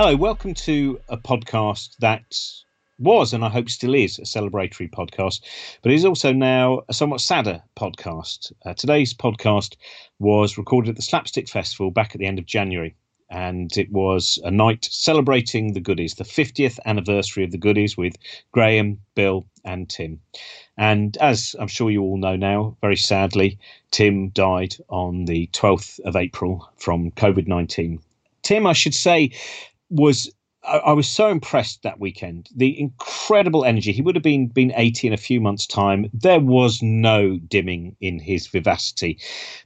Hello, welcome to a podcast that was and I hope still is a celebratory podcast, but is also now a somewhat sadder podcast. Uh, today's podcast was recorded at the Slapstick Festival back at the end of January. And it was a night celebrating the goodies, the 50th anniversary of the goodies with Graham, Bill, and Tim. And as I'm sure you all know now, very sadly, Tim died on the 12th of April from COVID 19. Tim, I should say, was I, I was so impressed that weekend. The incredible energy. He would have been been 80 in a few months' time. There was no dimming in his vivacity.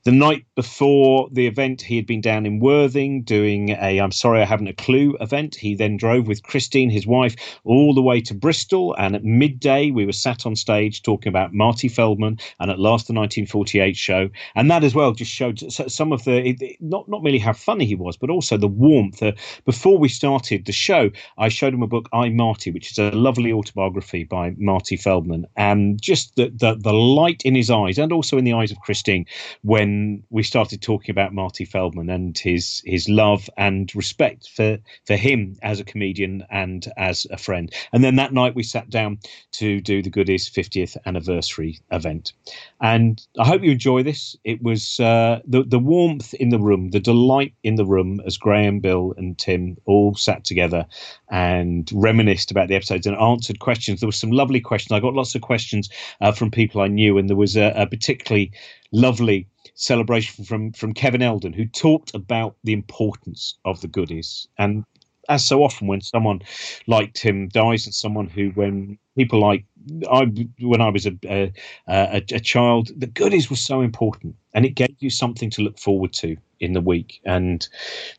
The night before the event, he had been down in Worthing doing a I'm sorry I haven't a clue event. He then drove with Christine, his wife, all the way to Bristol. And at midday, we were sat on stage talking about Marty Feldman and at last the 1948 show. And that as well just showed some of the not not merely how funny he was, but also the warmth. Uh, before we started the show, I showed him a book, I Marty, which is a lovely autobiography by Marty Feldman, and just the, the the light in his eyes and also in the eyes of Christine when we started talking about Marty Feldman and his his love and respect for for him as a comedian and as a friend. And then that night we sat down to do the Goodies 50th anniversary event. And I hope you enjoy this. It was uh, the the warmth in the room, the delight in the room as Graham, Bill, and Tim all sat together and reminisced about the episodes and answered questions. There were some lovely questions. I got lots of questions uh, from people I knew, and there was a, a particularly lovely celebration from from Kevin Eldon, who talked about the importance of the goodies. And as so often, when someone like Tim dies, and someone who, when people like I, when I was a, a, a, a child, the goodies were so important, and it gave you something to look forward to in the week. And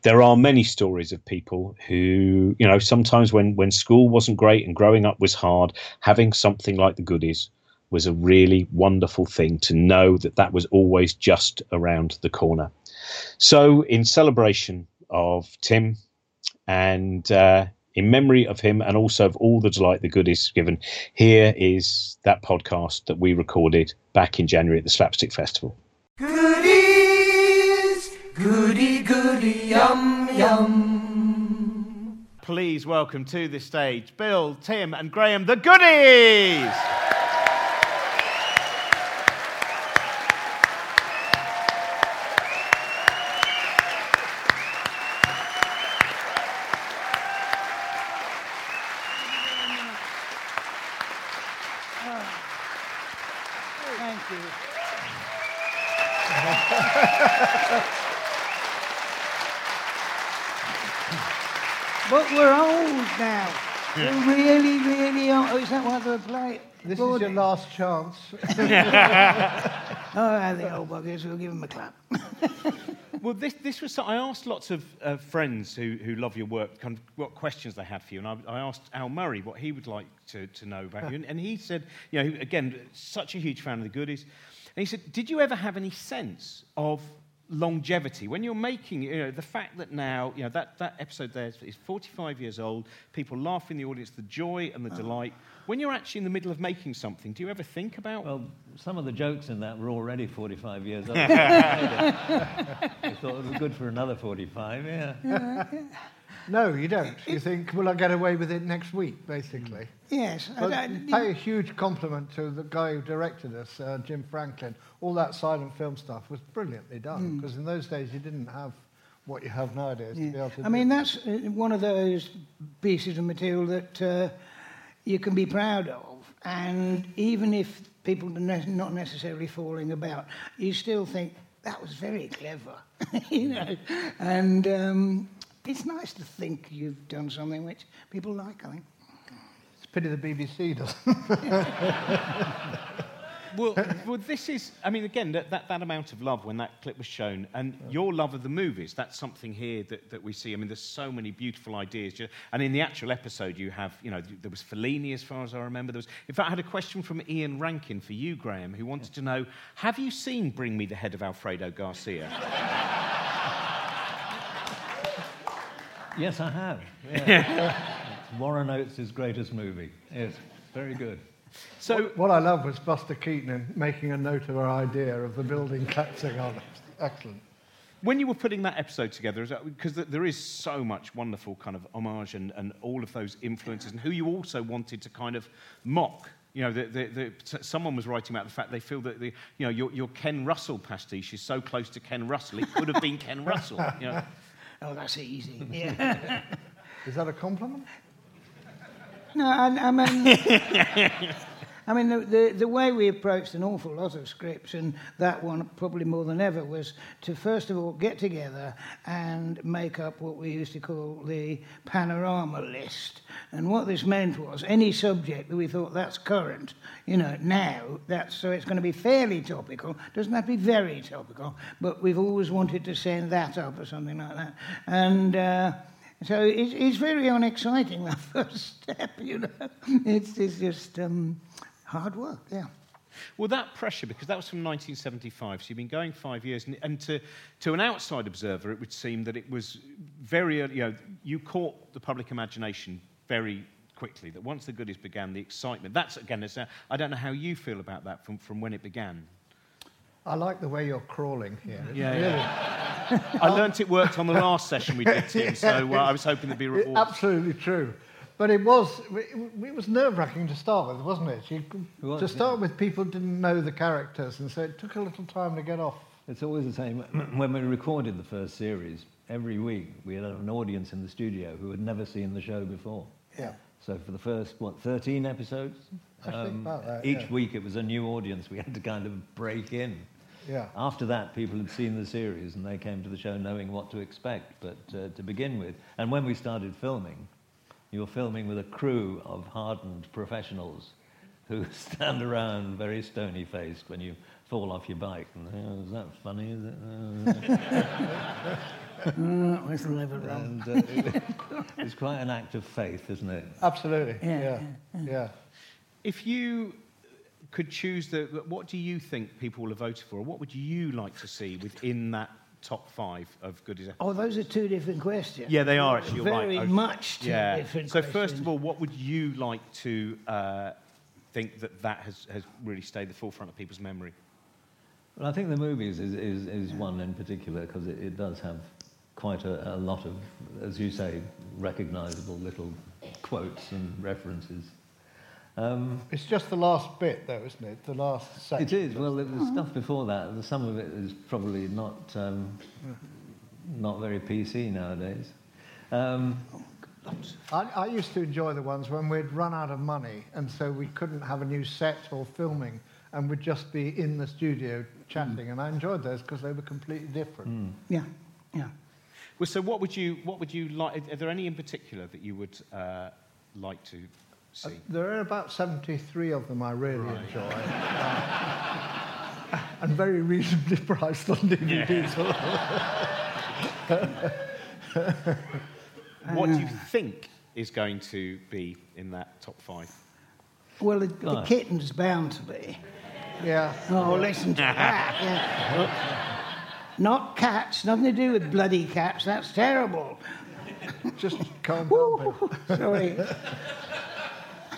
there are many stories of people who, you know, sometimes when when school wasn't great and growing up was hard, having something like the goodies was a really wonderful thing to know that that was always just around the corner. So, in celebration of Tim and uh, in memory of him and also of all the delight the goodies given, here is that podcast that we recorded back in January at the Slapstick Festival. Goody, goody, yum, yum. Please welcome to the stage Bill, Tim, and Graham, the goodies! Thank you. but we're old now. We're really, really old. Oh, is that what they play? This Good. is your last chance. Oh, I think old buggers. We'll give them a clap. Well, this, this was, so- I asked lots of uh, friends who, who love your work kind of what questions they had for you. And I, I asked Al Murray what he would like to, to know about you. And, and he said, you know, again, such a huge fan of the goodies. And he said, Did you ever have any sense of longevity when you're making you know the fact that now you know that that episode there is- is 45 years old people laugh in the audience the joy and the delight when you're actually in the middle of making something do you ever think about Well, some of the jokes in that were already 45 years old. I thought it was good for another 45, yeah. no, you don't. You think, will I get away with it next week, basically? Yes. I But don't- pay a huge compliment to the guy who directed us, uh, Jim Franklin. All that silent film stuff was brilliantly done, because in those days you didn't have what you have nowadays to be able to I do mean, it. that's uh, one of those pieces of material that uh, you can be proud of. And even if people are ne- not necessarily falling about, you still think that was very clever, you know. And um, it's nice to think you've done something which people like, I think. It's a pity the BBC doesn't. Well, well, this is, I mean, again, that, that, that amount of love when that clip was shown, and your love of the movies, that's something here that, that we see. I mean, there's so many beautiful ideas. And in the actual episode, you have, you know, there was Fellini, as far as I remember. There was, in fact, I had a question from Ian Rankin for you, Graham, who wanted to know Have you seen Bring Me the Head of Alfredo Garcia? Yes, I have. Yeah. Warren Oates' greatest movie. Yes, very good. So, What I love was Buster Keaton making a note of our idea of the building collapsing on us. Excellent. When you were putting that episode together, because there is so much wonderful kind of homage and, and all of those influences, and who you also wanted to kind of mock. You know, the, the, the, someone was writing about the fact they feel that the, you know, your, your Ken Russell pastiche is so close to Ken Russell, it could have been Ken Russell. You know? Oh, that's easy. Yeah. Is that a compliment? No, I, I mean. I mean, the, the, the, way we approached an awful lot of scripts, and that one probably more than ever, was to first of all get together and make up what we used to call the panorama list. And what this meant was any subject that we thought that's current, you know, now, that's, so it's going to be fairly topical, doesn't have to be very topical, but we've always wanted to send that up or something like that. And. Uh, so it's, it's very unexciting, that first step, you know. It's, it's just um, hard work, yeah. Well, that pressure, because that was from 1975, so you've been going five years, and, and, to, to an outside observer, it would seem that it was very you know, you caught the public imagination very quickly, that once the goodies began, the excitement, that's, again, a, I don't know how you feel about that from, from when it began. I like the way you're crawling here. Yeah, really. yeah. I learnt it worked on the last session we did, Tim, so uh, I was hoping there'd be rewards. Absolutely true. But it was, it, was nerve wracking to start with, wasn't it? You, was, to start yeah. with, people didn't know the characters, and so it took a little time to get off. It's always the same. When we recorded the first series, every week we had an audience in the studio who had never seen the show before. Yeah. So for the first, what, 13 episodes? Um, that, each yeah. week it was a new audience we had to kind of break in. Yeah. After that, people had seen the series and they came to the show knowing what to expect. But uh, to begin with, and when we started filming, you're filming with a crew of hardened professionals who stand around very stony faced when you fall off your bike. And, oh, is that funny? Is it? Uh, and, uh, it, it's quite an act of faith, isn't it? Absolutely. Yeah. Yeah. yeah. yeah. If you could choose the, what do you think people will have voted for? Or what would you like to see within that top five of goodies. Oh, those are two different questions. Yeah, they are actually. Very right. much two yeah. different so questions. first of all, what would you like to uh, think that that has, has really stayed the forefront of people's memory? Well, I think the movies is, is, is one in particular because it, it does have quite a, a lot of, as you say, recognisable little quotes and references. Um, it's just the last bit, though, isn't it? The last section. It is. Well, the stuff before that, some of it is probably not um, not very PC nowadays. Um, I, I, used to enjoy the ones when we'd run out of money, and so we couldn't have a new set or filming, and we'd just be in the studio chatting. Mm. And I enjoyed those because they were completely different. Mm. Yeah, yeah. Well, so what would you what would you like? Are there any in particular that you would uh, like to see? Uh, there are about 73 of them I really right. enjoy. uh, and very reasonably priced on DVDs. Yeah. what do you think is going to be in that top five? Well, the, the kitten's bound to be. Yeah. Oh, listen to that. Yeah. Not cats, nothing to do with bloody cats. That's terrible. Just calm down. Sorry.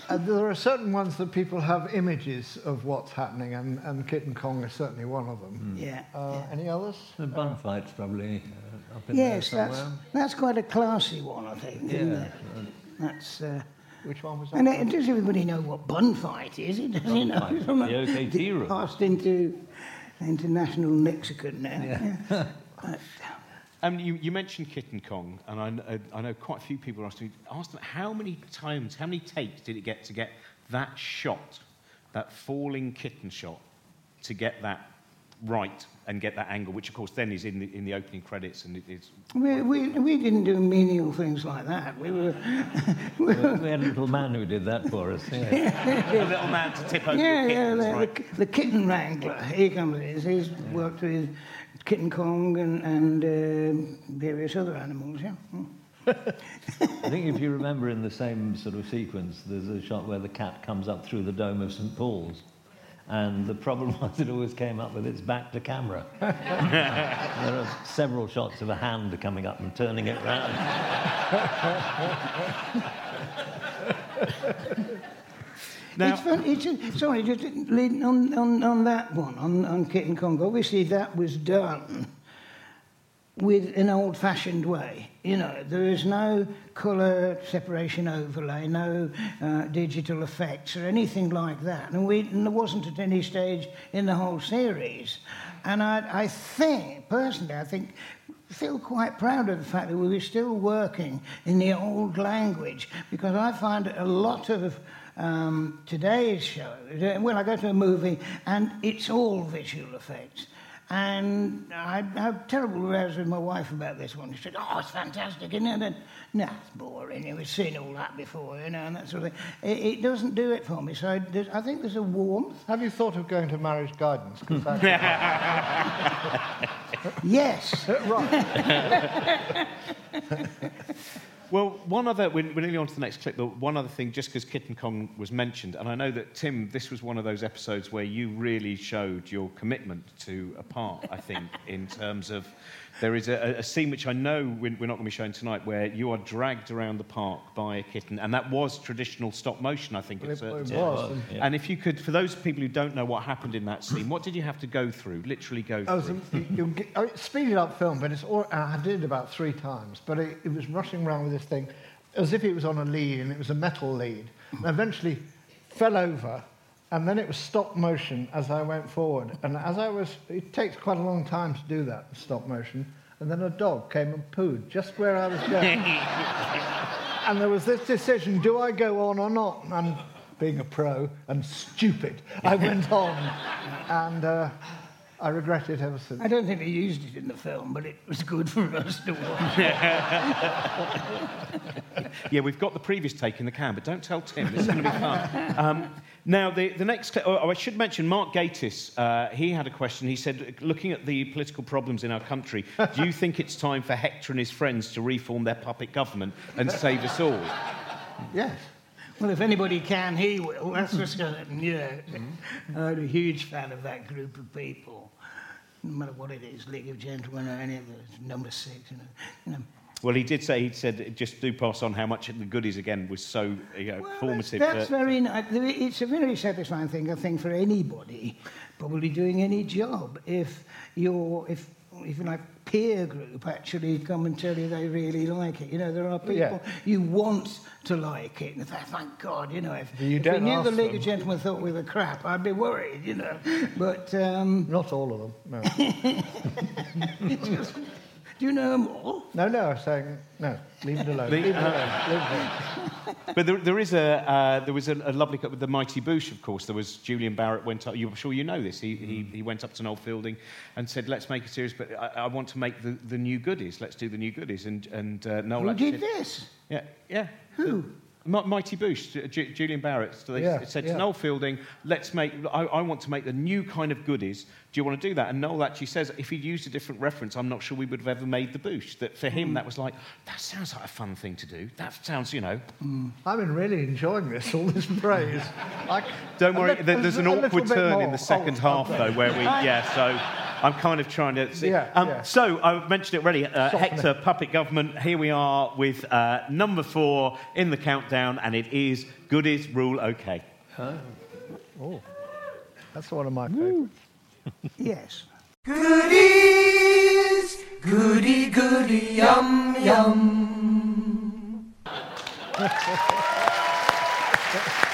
Uh, there are certain ones that people have images of what's happening, and, and Kitten Kong is certainly one of them. Mm. Yeah, uh, yeah. Any others? The bun fight's probably uh, up in yes, there that's, that's quite a classy one, I think, yeah. isn't it? That's... Uh, which one was that? And uh, does everybody know what bun fight is? It does, bun you know. Fight. The OK Tea room. Passed into international lexicon now. Yeah. yeah. but, um, you, you, mentioned Kitten Kong, and I, I, know quite a few people asked me, asked them how many times, how many takes did it get to get that shot, that falling kitten shot, to get that right and get that angle, which of course then is in the, in the opening credits and it is. We, we, we didn't do menial things like that. We were. we, had a little man who did that for us. Yeah. a little man to tip over yeah, yeah, the, right. the, the, kitten wrangler. He comes. He's yeah. worked with Kitten Kong and, and uh, various other animals. Yeah. Mm. I think if you remember in the same sort of sequence, there's a shot where the cat comes up through the dome of St. Paul's. And the problem was it always came up with its back to camera. there are several shots of a hand coming up and turning it round. now, it's it's, sorry, just leading on, on, on that one, on, on Kitten Kong. Obviously, that was done with an old-fashioned way. You know, there is no colour separation overlay, no uh, digital effects or anything like that. And, we, and there wasn't at any stage in the whole series. And I, I think, personally, I think, feel quite proud of the fact that we were still working in the old language because I find a lot of um, today's show, well, I go to a movie and it's all visual effects. And I have terrible rows with my wife about this one. She said, "Oh, it's fantastic," and then, no, it's boring. We've seen all that before, you know, and that sort of thing. It, it doesn't do it for me. So I, I, think there's a warmth. Have you thought of going to marriage guidance? yes. right. Well, one other, we're, we're nearly on to the next clip, but one other thing, just because Kitten Kong was mentioned, and I know that, Tim, this was one of those episodes where you really showed your commitment to a part, I think, in terms of there is a, a scene which I know we're, we're not going to be showing tonight where you are dragged around the park by a kitten, and that was traditional stop motion, I think. Well, at certain it was. Yeah. And if you could, for those people who don't know what happened in that scene, what did you have to go through, literally go Oh, through? so you, you get, oh, speeded up film, but it's all, I did it about three times, but it, it was rushing around with this thing as if it was on a lead, and it was a metal lead. And eventually fell over, and then it was stop motion as I went forward. And as I was, it takes quite a long time to do that, stop motion. And then a dog came and pooed just where I was going. and there was this decision do I go on or not? And being a pro and stupid, I went on. And uh, I regret it ever since. I don't think they used it in the film, but it was good for us to watch. Yeah, we've got the previous take in the can, but don't tell Tim. This is going to be fun. Um, now, the, the next clip, oh, I should mention Mark Gatiss. Uh, he had a question. He said, looking at the political problems in our country, do you think it's time for Hector and his friends to reform their puppet government and save us all? Yes. Well, if anybody can, he will. That's for certain. Yeah, I'm a huge fan of that group of people. No matter what it is, League of Gentlemen or any of the number six. You know, you know. Well, he did say, he said, just do pass on how much the goodies again was so you know, Well, formative. That's, that's for- very nice. It's a very satisfying thing, I think, for anybody probably doing any job. If your if if like peer group actually come and tell you they really like it, you know, there are people Yeah. you want to like it, and thank God, you know, if, You if we knew the League them. of Gentlemen thought we were crap, I'd be worried, you know. But um, Not all of them, no. do you know them all? no, no, I'm saying, no, leave it alone. Leave it alone. Leave it alone. But there, there is a uh, there was a, a lovely couple with the Mighty Boosh, of course. There was Julian Barratt went up. You're sure you know this. He, he, he went up to Noel Fielding and said, "Let's make a series, but I, I want to make the, the new goodies. Let's do the new goodies." And and uh, Noel Who actually did said- this? Yeah, yeah. Who? Mi- Mighty Boosh, Ju- Ju- Julian Barratt. So they Yeah, said yeah. to Noel Fielding, "Let's make. I, I want to make the new kind of goodies. Do you want to do that?" And Noel actually says, "If he'd used a different reference, I'm not sure we would have ever made the Boosh." That for him, that was like, that sounds like a fun thing to do. That sounds, you know. Mm. I've been really enjoying this, all this praise. I, Don't worry, there- there's an awkward turn in the second Oh, half, okay. though, where we, yeah, so I'm kind of trying to see. Yeah, um, yeah. So I've mentioned it already, uh, Soften Hector, Puppet Government. Here we are with uh, number four in the countdown, and it is Goodies Rule OK. Oh, that's one of my favourites. Yes. Goodies, goody, goody, yum, yum.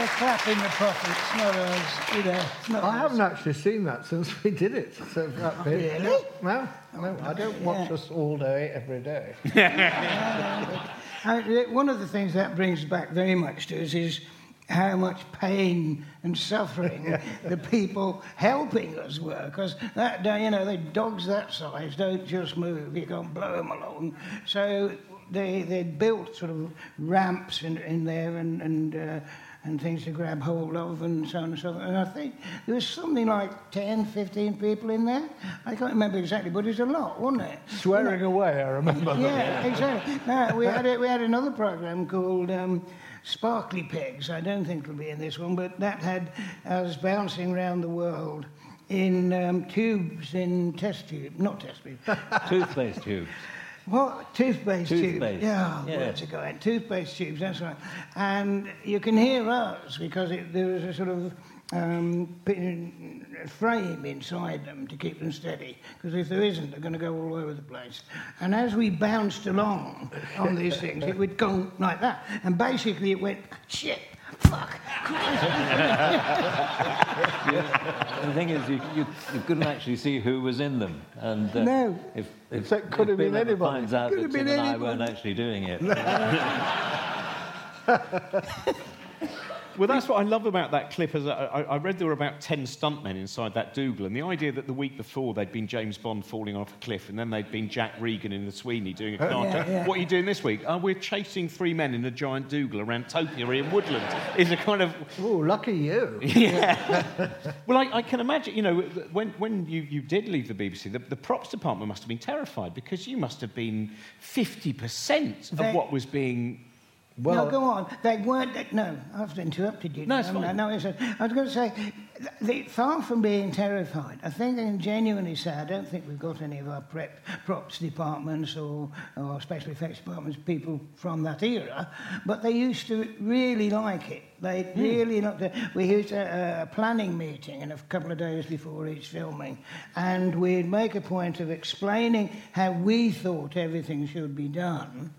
They're clapping the prophets, not us, you know. not I us. haven't actually seen that since we did it. So that bit. Really? No, no, I don't watch Yeah. us all day, every day. I, one of the things that brings back very much to us is how much pain and suffering the people helping us were. Because that, day, you know, the dogs that size don't just move; you can't blow them along. So they they built sort of ramps in, in there and and. Uh, and things to grab hold of and so on and so on. And I think there was something like 10, 15 people in there. I can't remember exactly, but it was a lot, wasn't it? Swearing away, I remember. Yeah, exactly. No, we had a, we had another program called um, Sparkly Pigs. I don't think it'll be in this one, but that had us bouncing around the world in um, tubes in test tube, not test tube, Toothpaste tubes. What? Toothpaste, tubes. Yeah, yeah. words are going. Toothpaste tubes, that's right. And you can hear us because it, there is a sort of um, frame inside them to keep them steady. Because if there isn't, they're going to go all over the place. And as we bounced along on these things, it would go like that. And basically it went, shit, fuck. The thing is, you, you, you couldn't actually see who was in them. And uh, No. if, if, So it could if have been Bill ever anybody. finds out Could that have Tim been and I anybody. weren't actually doing it, Well, that's what I love about that clip. As I, I read there were about 10 stuntmen inside that Dougal, and the idea that the week before they'd been James Bond falling off a cliff, and then they'd been Jack Regan in the Sweeney doing a oh, car Yeah, yeah. What are you doing this week? Oh, we're chasing three men in a giant Dougal around Topiary in Woodland. Is a kind of Oh, lucky you. yeah. well, I, I can imagine, you know, when, when you, you did leave the BBC, the, the props department must have been terrified because you must have been 50% of They- what was being. Well- no, go on. They weren't. No, I've interrupted you. No, it's fine. No, it's, I was going to say, th- they, far from being terrified, I think I'm genuinely sad. I don't think we've got any of our prep, props departments or, or special effects departments people from that era, but they used to really like it. They Hmm. really liked it. We used a, a planning meeting in a couple of days before each filming, and we'd make a point of explaining how we thought everything should be done.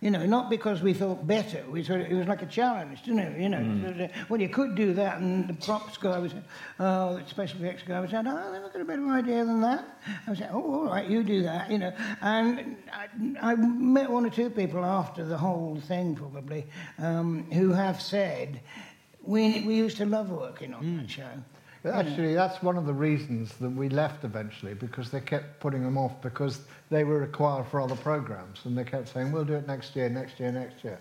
You know, not because we thought better. We thought it was like a challenge, didn't it? You know, Hmm. well, you could do that, and the props guy was, oh, the special effects guy was saying, oh, they've got a better idea than that. I was saying, oh, all right, you do that, you know. And I, I met one or two people after the whole thing, probably, um, who have said, we, we used to love working on Hmm. that show. Actually, that's one of the reasons that we left eventually because they kept putting them off because they were required for other programs and they kept saying, we'll do it next year, next year, next year.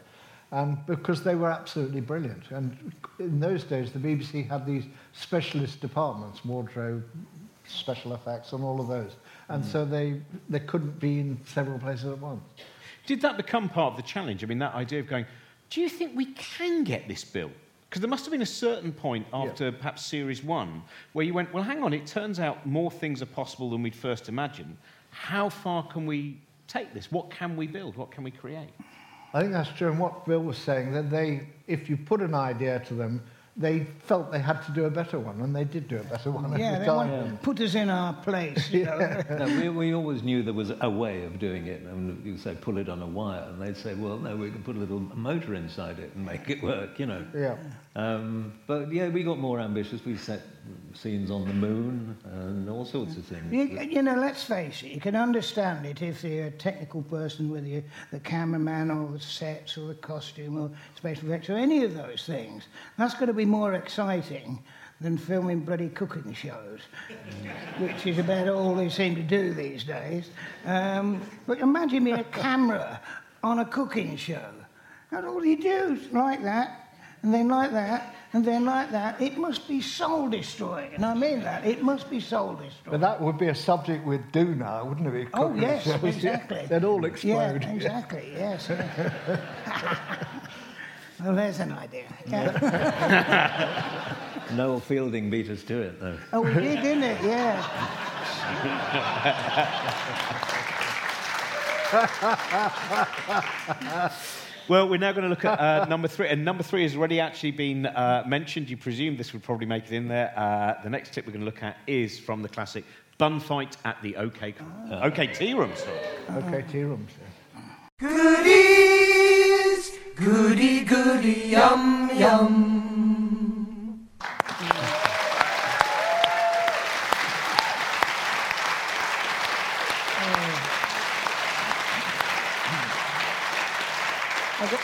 And because they were absolutely brilliant. And in those days, the BBC had these specialist departments, wardrobe, special effects, and all of those. And mm. so they, they couldn't be in several places at once. Did that become part of the challenge? I mean, that idea of going, do you think we can get this built? Because there must have been a certain point after perhaps series one where you went, well, hang on, it turns out more things are possible than we'd first imagined. How far can we take this? What can we build? What can we create? I think that's true. And what Bill was saying, that they, if you put an idea to them, they felt they had to do a better one, and they did do a better one Yeah, they want to put us in our place, you know. no, we, we always knew there was a way of doing it. And you say, pull it on a wire. And they'd say, well, no, we can put a little motor inside it and make it work, you know. Yeah. Um, but yeah, we got more ambitious. We set scenes on the moon and all sorts of things. You, you know, let's face it, you can understand it if you're a technical person, whether you're the cameraman or the sets or the costume or special effects or any of those things. That's going to be more exciting than filming bloody cooking shows, which is about all they seem to do these days. Um, but imagine being a camera on a cooking show. That's all you do, like that, and then like that, and then like that. It must be soul destroying, and I mean that. It must be soul destroying. But that would be a subject we'd do now, wouldn't it? Oh, yes, shows, yeah. exactly. They'd all explode. Yeah, exactly, yes. yeah. well, there's an idea. Yeah. Noel Fielding beat us to it, though. Oh, we did, didn't it? Yeah. Well, we're now going to look at uh, number three. And number three has already actually been uh, mentioned. You presume this would probably make it in there. Uh, the next tip we're going to look at is from the classic Bun Fight at the OK, OK Tea Room. Sorry. Okay, tea rooms. Goodies, goody goody yum yum.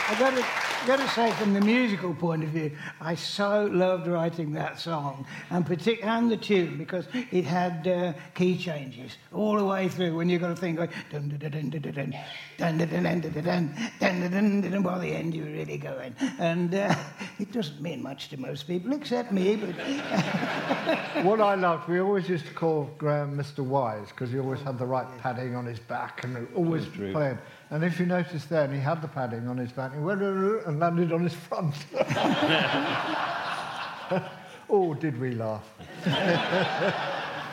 I got, I got to, got to say, from the musical point of view, I so loved writing that song, and partic- and the tune because it had uh, key changes all the way through. When you got to think like dun dun dun dun dun dun dun dun dun dun dun dun. By the end, you're really going, and uh, it doesn't mean much to most people except me. But What I loved, we always used to call Graham Mr. Wise because he always had the right padding on his back and always That's played. And if you notice then, he had the padding on his back, he went and landed on his front. oh, did we laugh?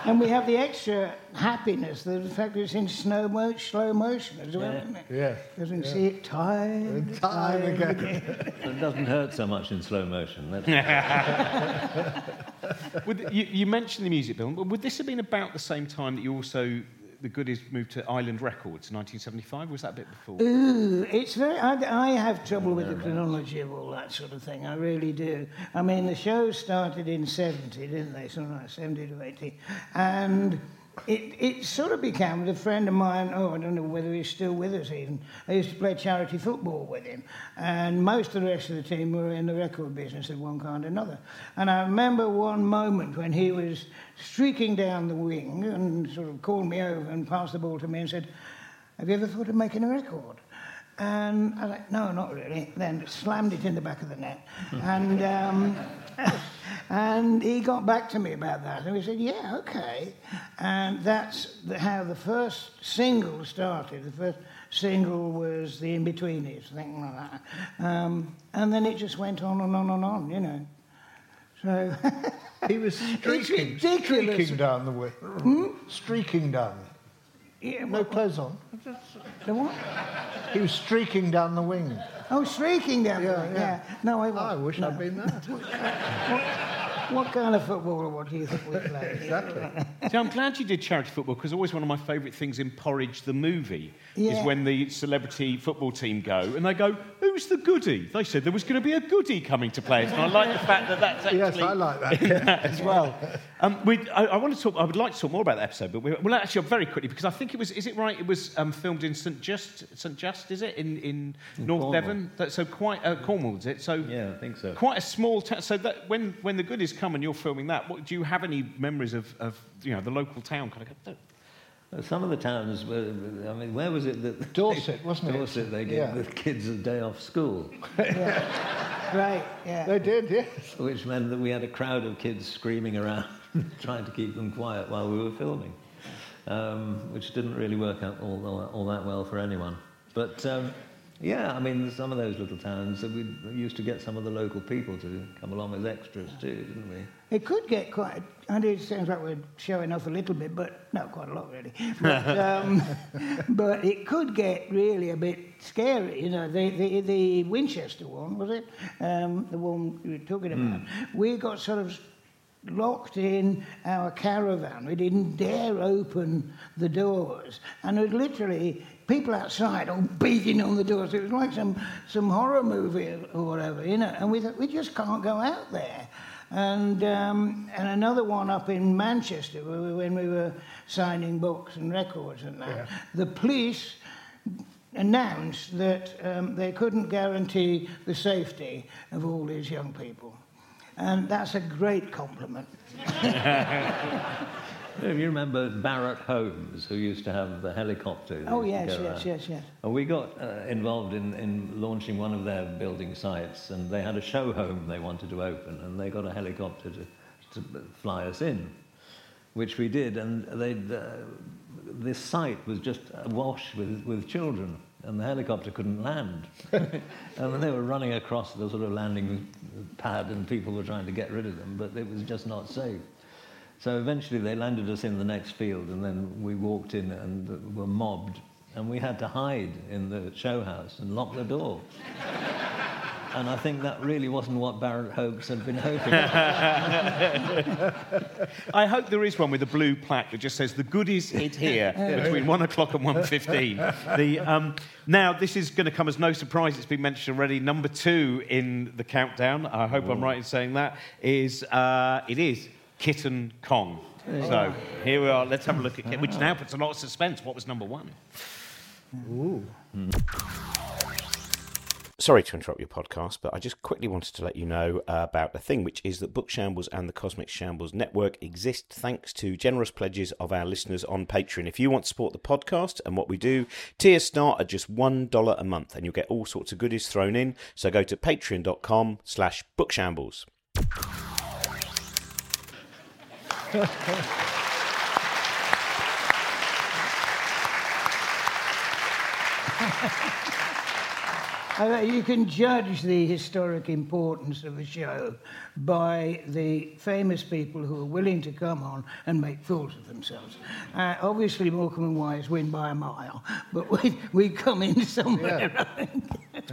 and we have the extra happiness, that the fact that it's in slow, mo- slow motion as well, Yeah. isn't it? Yeah. Because we see it time, and Time time again. again. It doesn't hurt so much in slow motion. That's, Would, you, you mentioned the music bill, but would this have been about the same time that you also, the Goodies moved to Island Records, 1975? Was that a bit before? Ooh, it's very. I, I have trouble with the chronology of all that sort of thing. I really do. I mean, the show started in '70, didn't they? Something like '70 to '80, and it it sort of became with a friend of mine. Oh, I don't know whether he's still with us even. I used to play charity football with him, and most of the rest of the team were in the record business of one kind or another. And I remember one moment when he was streaking down the wing and sort of called me over and passed the ball to me and said. Have you ever thought of making a record? And I was like, no, not really. Then slammed it in the back of the net. and, um, and he got back to me about that. And we said, yeah, okay. And that's the, how the first single started. The first single was The In-Betweenies, something like that. Um, and then it just went on and on and on, you know. So, He was streaking, streaking down the way. Streaking down. yeah, No clothes on. the what? He was streaking down the wing. Oh, streaking down Yeah, the way, yeah. yeah. No, I I wish no. I'd been there. What kind of football what do you think we play? Exactly. See, I'm glad you did charity football because always one of my favourite things in Porridge the movie Yeah. is when the celebrity football team go and they go, "Who's the goodie?" They said there was going to be a goodie coming to play it, and I like the fact that that's actually Yes, I like that. in that as well. Um, I, I want to talk. I would like to talk more about that episode, but we, well, actually, very quickly because I think it was. Is it right? It was um, filmed in St Just. St Just, is it in in, North Cornwall. Devon? That, so quite uh, Cornwall, is it? So yeah, I think so. Quite a small town. So that when, when the goodies come and you're filming that, what, do you have any memories of, of you know the local town kind of? Go, Some of the towns, were, I mean, where was it that... Dorset, wasn't it? Dorset, they gave Yeah. the kids a day off school, Right, yeah. They did, yes. which meant that we had a crowd of kids screaming around, trying to keep them quiet while we were filming, um, which didn't really work out all, all, all that well for anyone. But um, yeah, I mean, some of those little towns, that we used to get some of the local people to come along as extras too, didn't we? It could get quite. I know it sounds like we're showing off a little bit, but no, quite a lot really. But, um, but it could get really a bit scary. You know, the the, the Winchester one was it? Um, the one you were talking about. We got sort of locked in our caravan. We didn't dare open the doors, and it was literally people outside all beating on the doors. It was like some some horror movie or whatever, you know. And we thought we just can't go out there. And um, and another one up in Manchester where we- when we were signing books and records and that. The police announced that um, they couldn't guarantee the safety of all these young people. And that's a great compliment. If you remember Barratt Homes, who used to have the helicopter. Oh, yes, yes, around. yes, yes. And we got uh, involved in, in launching one of their building sites, and they had a show home they wanted to open, and they got a helicopter to, to fly us in, which we did. And they, uh, this site was just awash with, with children, and the helicopter couldn't land. and they were running across the sort of landing pad, and people were trying to get rid of them, but it was just not safe. So eventually they landed us in the next field, and then we walked in and were mobbed, and we had to hide in the show house and lock the door. and I think that really wasn't what Barratt Homes had been hoping. I hope there is one with a blue plaque that just says the goodies hit here between one o'clock and one fifteen. The um, now this is going to come as no surprise. It's been mentioned already. Number two in the countdown. I hope I'm right in saying that is uh, it is Kitten Kong. So here we are. Let's have a look at Kit, which now puts a lot of suspense. What was number one? Ooh. Sorry to interrupt your podcast, but I just quickly wanted to let you know uh, about a thing, which is that Book Shambles and the Cosmic Shambles Network exist thanks to generous pledges of our listeners on Patreon. If you want to support the podcast and what we do, tiers start at just $1 a month and you'll get all sorts of goodies thrown in. So go to patreon.com slash bookshambles. Mean, you can judge the historic importance of a show by the famous people who are willing to come on and make fools of themselves. Uh, obviously, Morecambe and Wise win by a mile, but we, we come in somewhere. I think.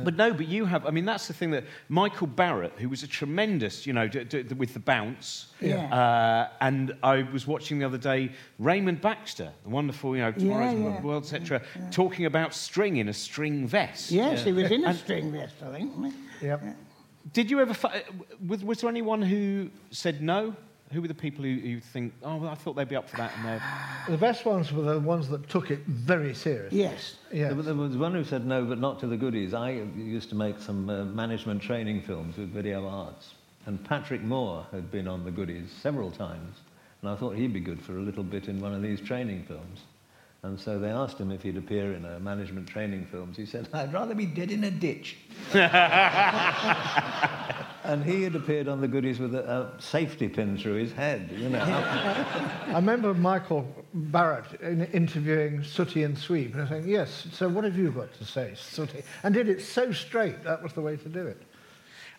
But no, but you have. I mean, that's the thing that Michael Barratt, who was a tremendous, you know, d- d- with the bounce. Yeah. Uh, and I was watching the other day Raymond Baxter, the wonderful, you know, Tomorrow's Yeah, yeah, World, etc., talking about string in a string vest. Yes, he was in a string vest, I think. wasn't? Yep. Did you ever? fi- Was, was there anyone who said no? Who were the people who, who think, oh, well, I thought they'd be up for that, and they're The best ones were the ones that took it very seriously. Yes. Yeah. There, there was one who said no, but not to the goodies. I used to make some uh, management training films with video arts, and Patrick Moore had been on the goodies several times, and I thought he'd be good for a little bit in one of these training films. And so they asked him if he'd appear in a management training films. He said, "I'd rather be dead in a ditch." and he had appeared on the goodies with a, a safety pin through his head. You know. I remember Michael Barratt in, interviewing Sooty and Sweep and saying, yes, so what have you got to say, Sooty? And did it so straight, that was the way to do it.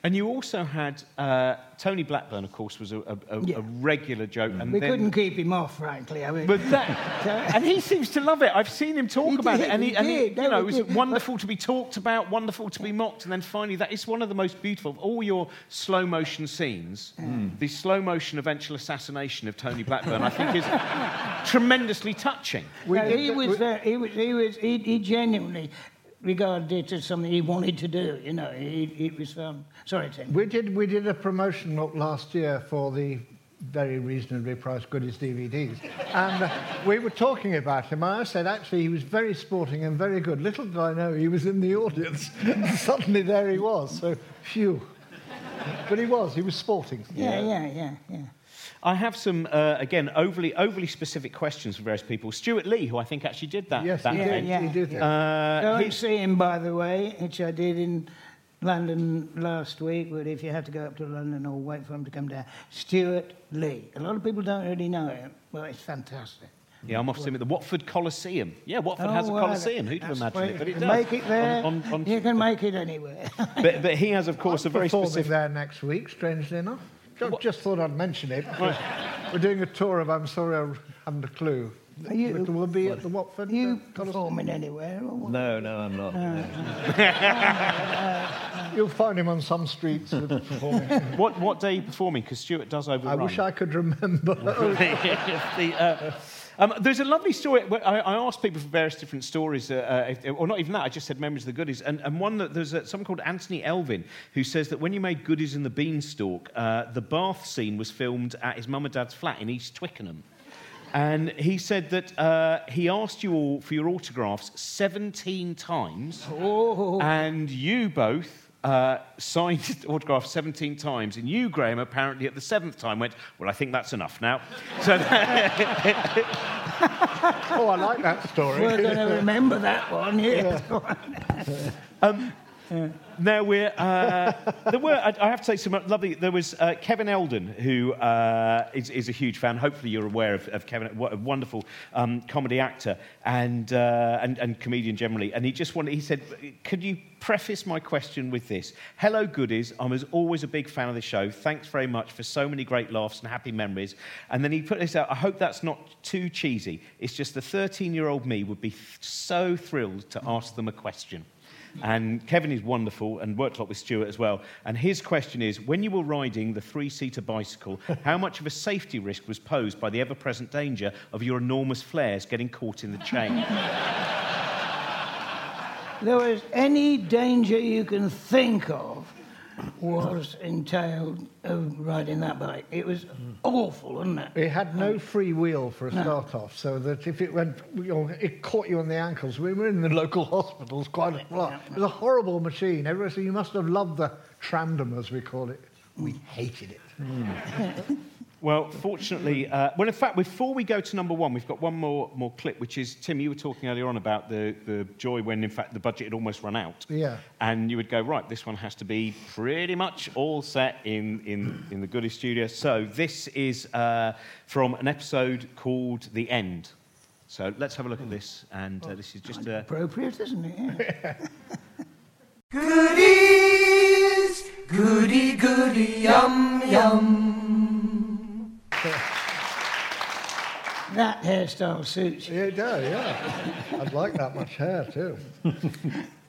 And you also had uh, Tony Blackburn, of course, was a, a, a, Yeah. a regular joke. And We then, couldn't keep him off, frankly. I mean, But that, and he seems to love it. I've seen him talk He about did, it, and he, he and he you no, know, he it was did. wonderful to be talked about, wonderful to be mocked, and then finally, that is one of the most beautiful of all your slow motion scenes. The slow motion eventual assassination of Tony Blackburn, I think, is tremendously touching. No, he, was we- very, he was he was he, he genuinely regarded it as something he wanted to do. You know, he, it was um, sorry, Tim. We did, we did a promotion look last year for the very reasonably priced Goodies DVDs. And uh, we were talking about him. I said, actually, he was very sporting and very good. Little did I know he was in the audience. Suddenly there he was. So, phew. But he was, he was sporting. Yeah, yeah, yeah, yeah. I have some, uh, again, overly overly specific questions for various people. Stewart Lee, who I think actually did that. Yes, that he did. yeah, he did. yeah. Uh, Go and see him, by the way, which I did in London last week. But if you have to go up to London or wait for him to come down, Stewart Lee. A lot of people don't really know him. Well, it's fantastic. Yeah, I'm off to him at the Watford Coliseum. Yeah, Watford Oh, has a Coliseum. Who'd have imagined it? But You it can does. Make it there. On- on- on- you can make it anywhere. but, but he has, of course, a very specific. there next week, strangely enough. Ju- Just thought I'd mention it. We're doing a tour of I'm Sorry I Haven't a Clue. Are you- It will be at the Watford. Are you uh, performing anywhere? Or what? no, no, I'm not. no. You'll find him on some streets uh, performing. What, what day are you performing? Because Stewart does over I wish I could remember. The, uh, um, there's a lovely story. I, I asked people for various different stories, uh, uh, if, or not even that. I just said memories of the goodies, and, and one that there's uh, someone called Anthony Elvin who says that when you made Goodies in the Beanstalk, uh, the bath scene was filmed at his mum and dad's flat in East Twickenham. And he said that uh, he asked you all for your autographs 17 times, Oh, and you both uh, signed autographs 17 times, and you, Graham, apparently at the seventh time went, Well, I think that's enough now. So oh, I like that story. we're going to remember that one. Yeah. now we're. Uh, there were, I, I have to say, some lovely. There was uh, Kevin Eldon, who uh, is, is a huge fan. Hopefully, you're aware of, of Kevin, a wonderful um, comedy actor and, uh, and, and comedian generally. And he just wanted, he said, Could you preface my question with this? Hello, goodies. I was always a big fan of the show. Thanks very much for so many great laughs and happy memories. And then he put this out I hope that's not too cheesy. It's just the 13 year old me would be so thrilled to ask them a question. And Kevin is wonderful and worked a lot with Stewart as well. And his question is when you were riding the three seater bicycle, how much of a safety risk was posed by the ever present danger of your enormous flares getting caught in the chain? There was any danger you can think of was entailed of riding that bike. It was awful, wasn't it? It had no um, free wheel for a start off, so that if it went, you know, it caught you on the ankles. We were in the local hospitals quite a lot. It was a horrible machine. Everybody said you must have loved the trandem, as we call it. We hated it. Well, fortunately, uh, well, in fact, before we go to number one, we've got one more, more clip, which is Tim, you were talking earlier on about the, the joy when, in fact, the budget had almost run out. Yeah. And you would go, right, this one has to be pretty much all set in, in, in the Goody Studio. So this is uh, from an episode called The End. So let's have a look at this. And uh, this is just a. Appropriate, isn't it? Yeah. Goodies, goody, goody, yum, yum. That hairstyle suits you. Yeah, it does, yeah. I'd like that much hair, too.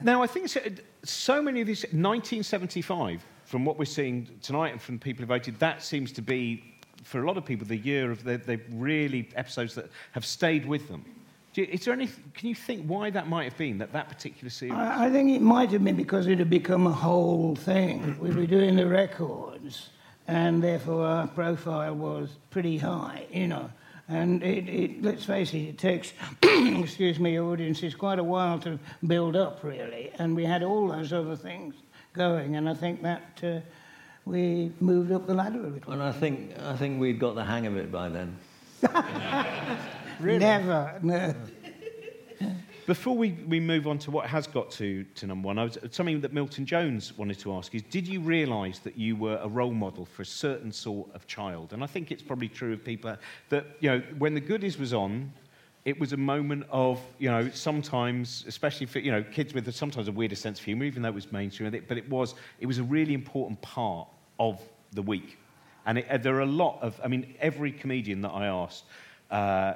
Now, I think so, so many of these, 1975, from what we're seeing tonight and from the people who voted, that seems to be, for a lot of people, the year of the, the really episodes that have stayed with them. You, is there any, can you think why that might have been, that that particular series? I, I think it might have been because it had become a whole thing. We were doing the records, and therefore our profile was pretty high, you know. And it, it, let's face it, it takes, excuse me, audiences quite a while to build up, really. And we had all those other things going, and I think that uh, we moved up the ladder a little. And I think, I think we'd got the hang of it by then. really? Never, no. Before we, we move on to what has got to, to number one, was, something that Milton Jones wanted to ask is Did you realise that you were a role model for a certain sort of child? And I think it's probably true of people that, you know, when the goodies was on, it was a moment of, you know, sometimes, especially for, you know, kids with sometimes a weirder sense of humour, even though it was mainstream, but it was, it was a really important part of the week. And it, there are a lot of, I mean, every comedian that I asked, uh,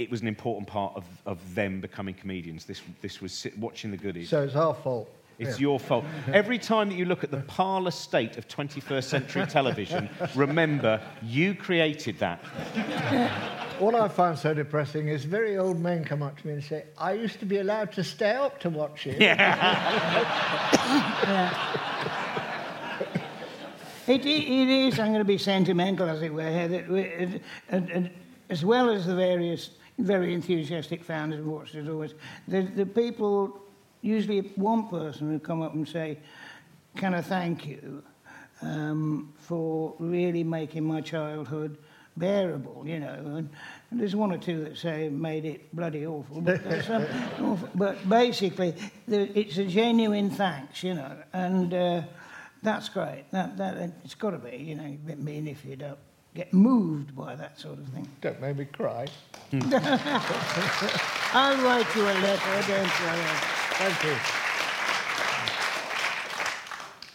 it was an important part of, of them becoming comedians. This, this was sit, watching the goodies. So it's our fault. It's Yeah. your fault. Every time that you look at the parlour state of 21st century television, remember, you created that. What I find so depressing is very old men come up to me and say, I used to be allowed to stay up to watch it. Yeah. It, it is, I'm going to be sentimental, as it were, here, that we, and, and as well as the various very enthusiastic founders and watched it always, the, the people, usually one person who come up and say, can I thank you um, for really making my childhood bearable, you know. And, and there's one or two that say made it bloody awful. But, some awful, but basically, the, it's a genuine thanks, you know. And uh, that's great. That, that, it's got to be, you know. I mean, if you don't get moved by that sort of thing. Don't make me cry. I'll write you a letter, don't worry. Thank you.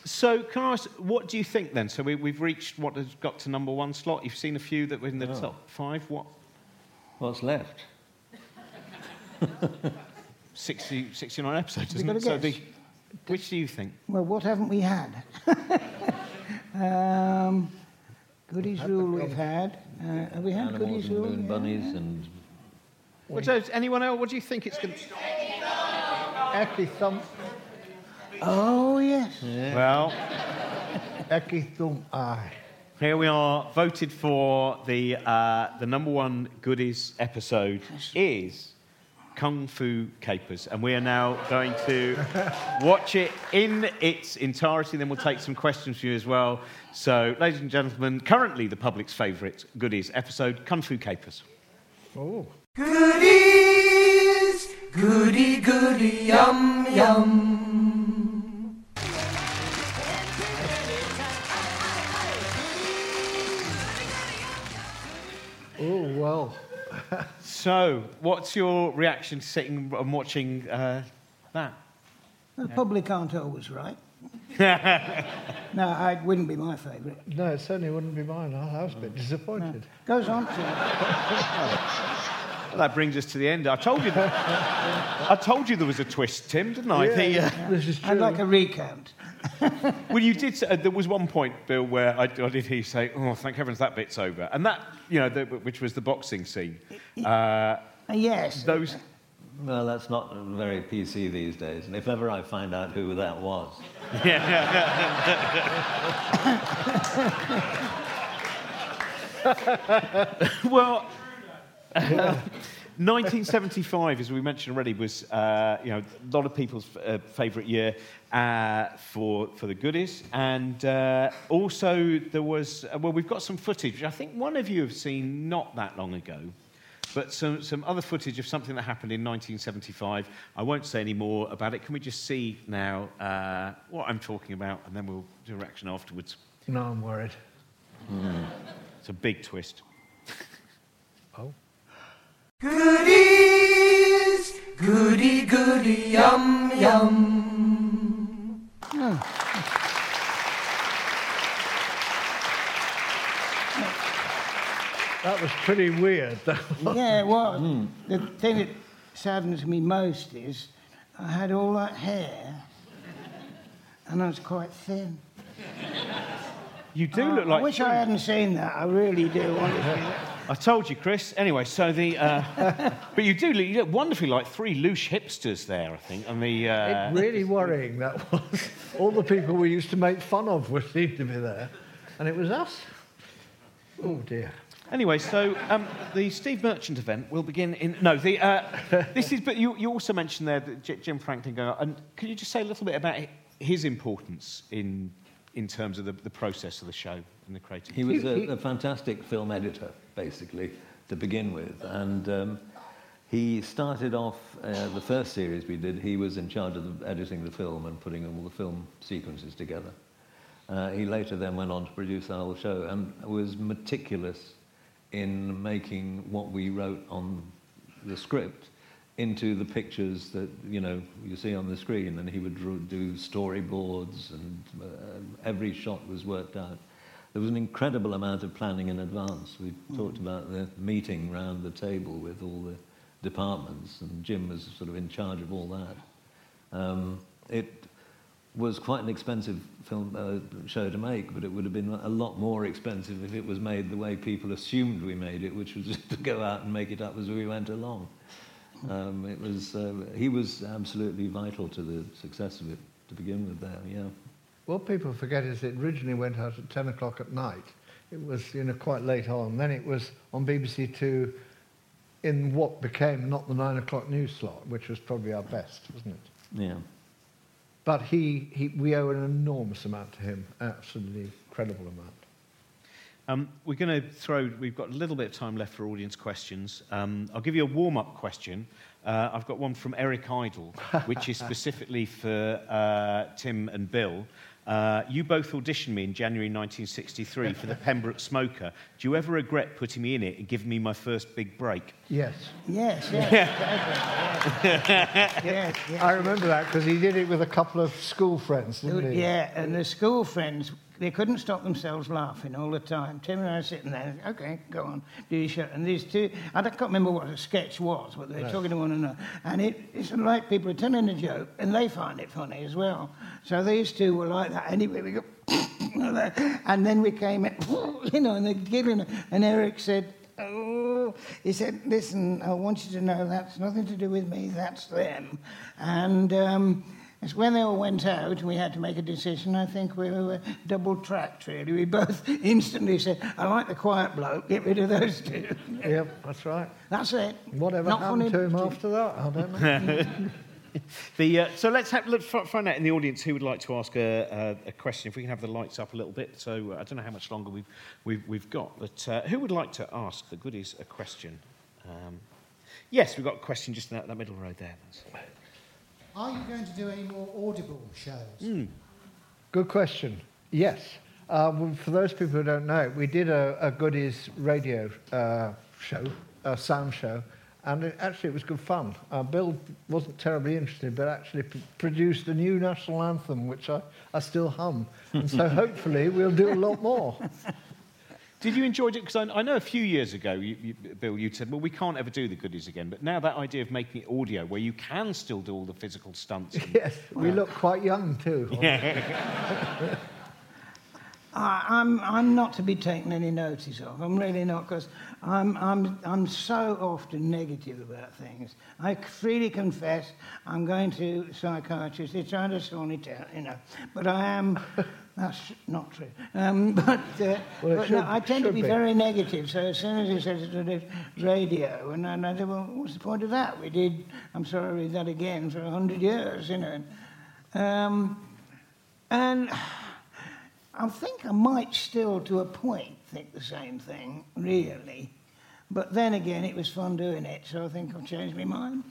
So, can I ask, what do you think then? So, we, we've reached what has got to number one slot. You've seen a few that were in the Oh. top five. What? What's left? 60, 69 episodes, isn't it? So, the, which do you think? Well, what haven't we had? um, Goodies Rule we've had. Uh, have we had Animals Goodies and Rule? moon Yeah. bunnies and What does anyone else? What do you think it's going to? Ecky Thump, Oh, yes. Well, Ecky Thump, aye. here we are. Voted for the uh, the number one goodies episode is Kung Fu Kapers, and we are now going to watch it in its entirety. Then we'll take some questions for you as well. So, ladies and gentlemen, currently the public's favourite goodies episode, Kung Fu Kapers. Oh. Goodies, goody, goody, yum, yum. Oh, well. So, what's your reaction to sitting and watching uh, that? The public aren't always right. no, it wouldn't be my favourite. No, it certainly wouldn't be mine. I was a bit disappointed. Goes on to. Well, that brings us to the end. I told you. That, I told you there was a twist, Tim, didn't I? The, uh, This is true. I'd like a recount. well, you did. Uh, there was one point, Bill, where I, I did hear you say, "Oh, thank heavens that bit's over," and that, you know, the, which was the boxing scene. Uh, Uh, yes. those. well, that's not very PC these days. And if ever I find out who that was, Yeah. Well, 1975, as we mentioned already, was uh, you know a lot of people's uh, favourite year uh, for for the goodies, and uh, also there was uh, well, we've got some footage which I think one of you have seen not that long ago. But some, some other footage of something that happened in 1975. I won't say any more about it. Can we just see now uh, what I'm talking about, and then we'll do a reaction afterwards? No, I'm worried. It's a big twist. Goodies, goody, goody, yum, yum. That was pretty weird. yeah, well, mm. the thing that saddens me most is I had all that hair and I was quite thin. You do uh, look like. I wish. I hadn't seen that. I really do, honestly. I told you, Chris. Anyway, so the. Uh, but you do look, you look wonderfully like three loose hipsters there, I think. And the. Uh, really worrying that was. All the people we used to make fun of were seemed to be there, and it was us. Oh dear. Anyway, so um, the Steve Merchant event will begin in. No, the uh, this is. But you, you also mentioned there that J- Jim Franklin going. And could you just say a little bit about his importance in in terms of the, the process of the show and the creative? He was a, a fantastic film editor, basically, to begin with. And um, he started off, uh, the first series we did, he was in charge of the, editing the film and putting all the film sequences together. Uh, he later then went on to produce the whole show and was meticulous in making what we wrote on the script into the pictures that you know you see on the screen and he would do storyboards and uh, every shot was worked out. There was an incredible amount of planning in advance. We talked about the meeting round the table with all the departments and Jim was sort of in charge of all that. Um, it was quite an expensive film uh, show to make, but it would have been a lot more expensive if it was made the way people assumed we made it, which was to go out and make it up as we went along. Um, it was uh, he was absolutely vital to the success of it to begin with. There, yeah. What people forget is it originally went out at 10 o'clock at night. It was, you know, quite late on. Then it was on BBC Two in what became not the 9 o'clock news slot, which was probably our best, wasn't it? Yeah. But he, he, we owe an enormous amount to him, absolutely incredible amount. Um, we're going to throw, we've got a little bit of time left for audience questions. Um, I'll give you a warm up question. Uh, I've got one from Eric Idle, which is specifically for uh, Tim and Bill. Uh, you both auditioned me in January 1963 for the Pembroke Smoker. Do you ever regret putting me in it and giving me my first big break? Yes. Yes, yes. yes, yes, yes. I remember that because he did it with a couple of school friends, didn't he? Yeah, and the school friends, they couldn't stop themselves laughing all the time. Tim and I were sitting there, okay, go on, do your show. And these two, I don't- can't remember what the sketch was, but they were talking to one another. And it, it's like people are telling a joke, and they find it funny as well. So these two were like that. Anyway, we go, and then we came in, you know, and they're giggling. And Eric said, Oh, he said, listen, I want you to know that's nothing to do with me, that's them. And um, it's when they all went out and we had to make a decision, I think we were double tracked, really. We both instantly said, I like the quiet bloke, get rid of those two. Yep, that's right. That's it. Whatever Not happened to him but- after that, I don't know. The, uh, so let's, have, let's fi- find out in the audience who would like to ask a, a, a question. If we can have the lights up a little bit. So uh, I don't know how much longer we've, we've, we've got, but uh, who would like to ask the goodies a question? Um, yes, we've got a question just in that, that middle row there. That's- Are you going to do any more Audible shows? Mm. Good question. Yes. Uh, well, for those people who don't know, we did a, a goodies radio uh, show, a sound show, and it, actually it was good fun. Uh, Bill wasn't terribly interested, but actually p- produced a new national anthem, which I, I still hum. And so hopefully we'll do a lot more. Did you enjoy it? Because I, I know a few years ago, you, you, Bill, you said, well, we can't ever do the goodies again. But now that idea of making it audio, where you can still do all the physical stunts. and- yes, we look quite young too. I, I'm, I'm not to be taken any notice of. I'm really not, because I'm, I'm, I'm so often negative about things. I freely confess I'm going to psychiatrists. They're trying to sort it out, you know. But I am. That's not true. Um, but uh, Well, but no, I tend to be, be. very negative. So as soon as he says it on radio, and then I said, well, what's the point of that? We did, I'm sorry, read that again for 100 years, you know. Um, and I think I might still, to a point, think the same thing, really. But then again, it was fun doing it, so I think I've changed my mind.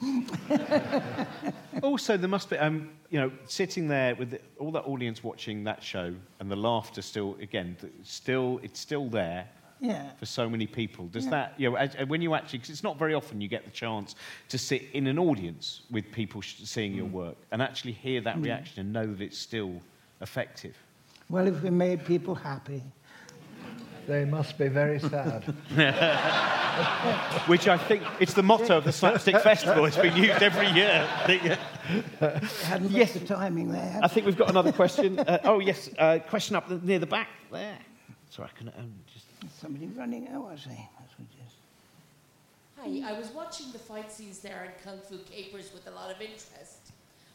also, there must be, um, you know, sitting there with the, all that audience watching that show and the laughter still, again, still, it's still there Yeah. for so many people. Does Yeah. that, you know, as, when you actually, because it's not very often you get the chance to sit in an audience with people sh- seeing Mm. your work and actually hear that reaction and know that it's still effective. Well, if we made people happy. They must be very sad. Which I think it's the motto of the Slapstick Festival. It's been used every year. Hadn't Yes. the timing there. I think we've got another question. Uh, oh yes, uh, question up the, near the back there. Sorry, I can um, just. Somebody running. Oh, I see. That's what it is. Hi, I was watching the fight scenes there in Kung Fu Kapers with a lot of interest.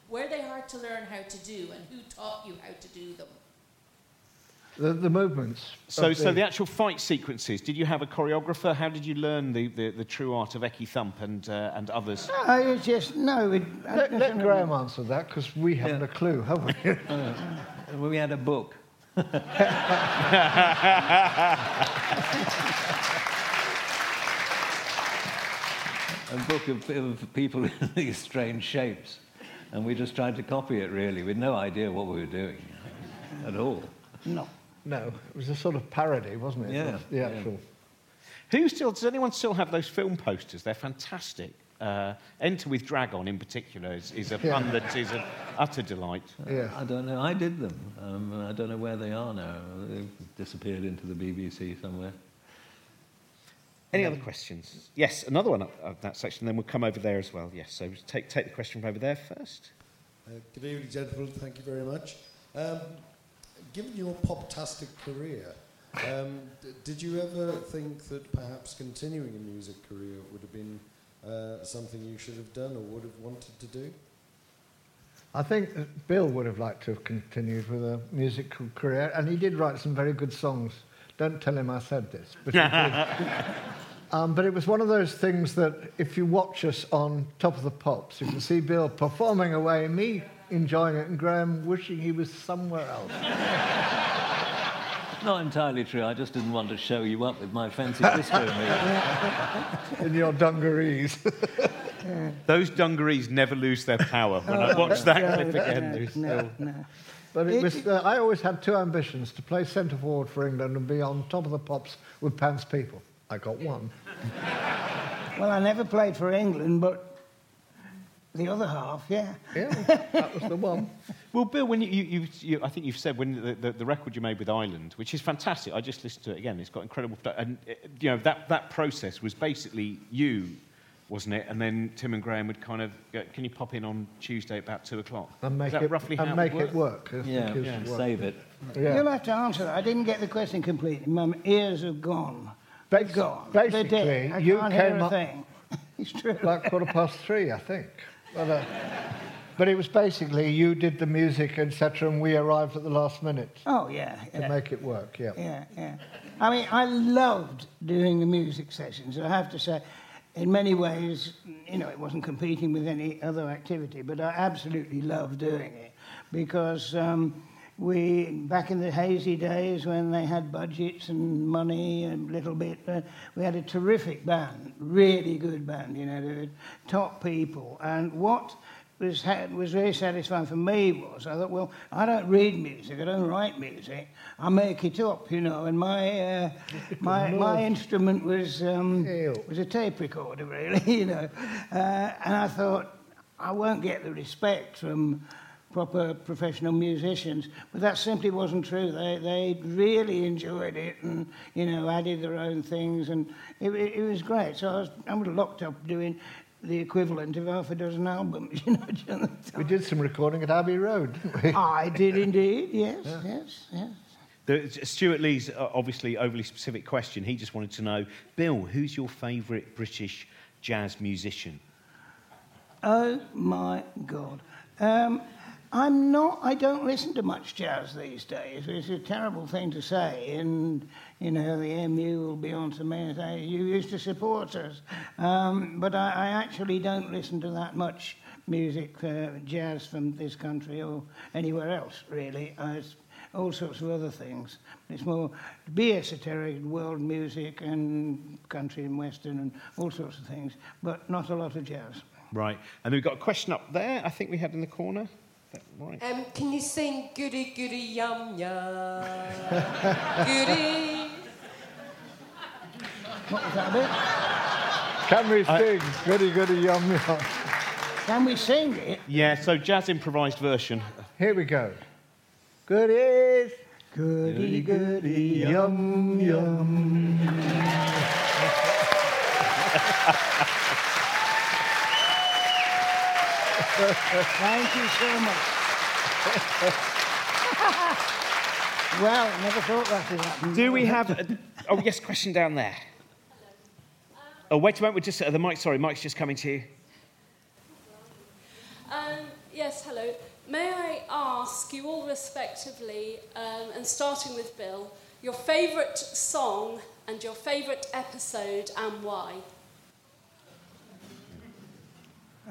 Were they hard to learn how to do, and who taught you how to do them? The, the movements. So, of so the actual fight sequences. Did you have a choreographer? How did you learn the, the, the true art of Ecky Thump and uh, and others? No, it's just no. It, Let, let Graham answer that because we haven't a clue, have we? We had a book. a book of, of people in these strange shapes. And we just tried to copy it, really, with no idea what we were doing at all. no. No, it was a sort of parody, wasn't it? Yeah, of The yeah. actual. Who still does anyone still have those film posters? They're fantastic. Uh, Enter with Dragon, in particular, is, is a Yeah. fun that is an utter delight. Yeah. I don't know. I did them. Um, I don't know where they are now. They've disappeared into the BBC somewhere. Any other questions? Yes, another one up of that section. Then we'll come over there as well. Yes. So take take the question from over there first. Uh, good evening, gentlemen. Thank you very much. Um, given your pop-tastic career, um, d- did you ever think that perhaps continuing a music career would have been uh, something you should have done or would have wanted to do? I think Bill would have liked to have continued with a musical career, and he did write some very good songs. Don't tell him I said this, but he did. Um, but it was one of those things that if you watch us on Top of the Pops, you can see Bill performing away, me enjoying it, and Graham wishing he was somewhere else. Not entirely true. I just didn't want to show you up with my fancy disco move. in your dungarees. Those dungarees never lose their power. When I watch that no, clip again, no, there's no, no. but it It- was, uh, I always had two ambitions to play centre forward for England and be on Top of the Pops with Pan's People. I got one. Well, I never played for England, but the other half, yeah. Yeah, that was the one. Well, Bill, when you, you, you, you I think you've said when the, the, the record you made with Ireland, which is fantastic. I just listened to it again. It's got incredible, produ- and uh, you know that that process was basically you, wasn't it? And then Tim and Graham would kind of, go, can you pop in on Tuesday about two o'clock? And make is that it roughly and how make it, it work. Yeah, yeah. what- save it. Yeah. You'll have to answer that. I didn't get the question completely. My ears have gone. They're Basi- gone. They're dead. basically, I you can't hear came a up- thing. it's true. like quarter past three, I think. But, uh, but it was basically you did the music, etc., and we arrived at the last minute Oh, yeah. to make it work. Yeah. Yeah, yeah. I mean, I loved doing the music sessions. I have to say, in many ways, you know, it wasn't competing with any other activity, but I absolutely loved doing it because um, we, back in the hazy days when they had budgets and money and a little bit, uh, we had a terrific band, really good band, you know, top people. And what was, ha- was very satisfying for me was I thought, well, I don't read music, I don't write music, I make it up, you know. And my uh, my my instrument was um, was a tape recorder, really, you know. Uh, and I thought I won't get the respect from proper professional musicians, but that simply wasn't true. They they really enjoyed it and you know added their own things, and it, it, it was great. So I was I was locked up doing the equivalent of half a dozen albums, you know. during the time. We did some recording at Abbey Road, didn't we? I did indeed, yes, yes, yes. The, Stewart Lee's uh, obviously overly specific question. He just wanted to know, Bill, who's your favourite British jazz musician? Oh my God. Um, I'm not, I don't listen to much jazz these days. It's a terrible thing to say. And, you know, the MU will be on to me and say, you used to support us. Um, but I, I actually don't listen to that much music, uh, jazz from this country or anywhere else, really. Uh, it's all sorts of other things. It's more to be esoteric, world music and country and western and all sorts of things, but not a lot of jazz. Right. And we've got a question up there, I think we had in the corner. That- Right. Um, can you sing Goody Goody Yum Yum? goody. What was that about? Can we sing? Goody, goody, yum, yum. Can we sing it? Yeah, so jazz improvised version. Here we go. Goodies, Goody, goody, Yum, yum. Thank you so much. well, never thought that would happen. Do we have? A, oh yes, question down there. Oh wait a moment, we're just uh, the mic. Sorry, Mike's just coming to you. Um, yes, hello. May I ask you all respectively, um, and starting with Bill, your favourite song and your favourite episode and why?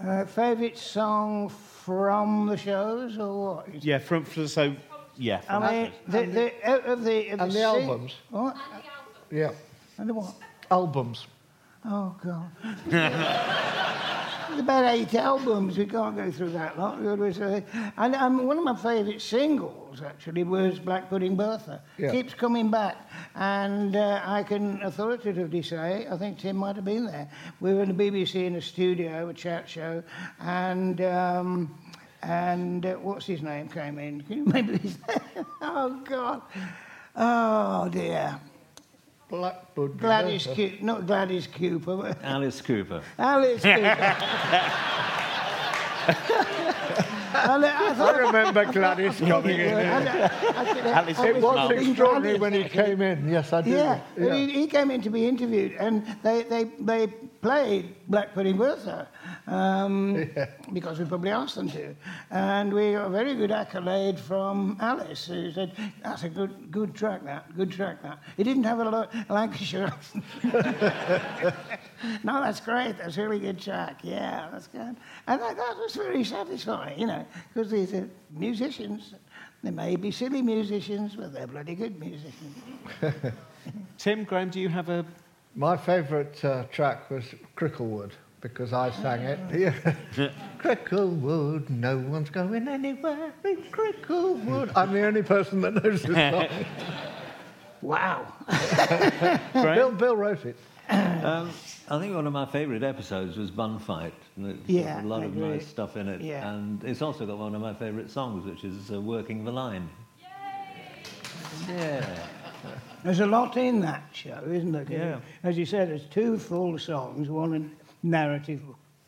Uh, favourite song from the shows or what? Yeah, from, from so yeah. From I mean, the, the, out of the, of And the sing- albums. What? Yeah. And the what? Albums. Oh, God. There's about eight albums. We can't go through that lot. And um, one of my favourite singles, actually, was Black Pudding Bertha. Yeah. Keeps coming back. And uh, I can authoritatively say, I think Tim might have been there. We were in the BBC in a studio, a chat show, and... Um, and uh, what's his name came in? Can you remember his name? oh, God. Oh, dear. Blackwood. Gladys Cooper, not Gladys Cooper, but Alice Cooper. Alice Cooper. And I, I remember Gladys coming in. and I- I said, Alice It was extraordinary when he came in. Yes, I do. Yeah, Yeah. He, he came in to be interviewed, and they, they, they played Black Pudding Bertha um, because we probably asked them to. And we got a very good accolade from Alice, who said, That's a good, good track, that, good track, that. He didn't have a lo- Lancashire no, that's great, that's a really good track, yeah, that's good. And that, that was very satisfying, you know, because these are musicians. They may be silly musicians, but they're bloody good musicians. Tim Graham, do you have a? My favourite uh, track was Cricklewood because I sang it. Yeah. Cricklewood, no one's going anywhere in Cricklewood. I'm the only person that knows this song. Wow. Bill, Bill wrote it. Um, I think one of my favourite episodes was Bun Fight. and It's got Yeah, a lot I of agree. nice stuff in it. Yeah. And it's also got one of my favourite songs, which is uh, Working the Line. Yeah. There's a lot in that show, isn't there? 'Cause Yeah. As you said, there's two full songs, one in narrative,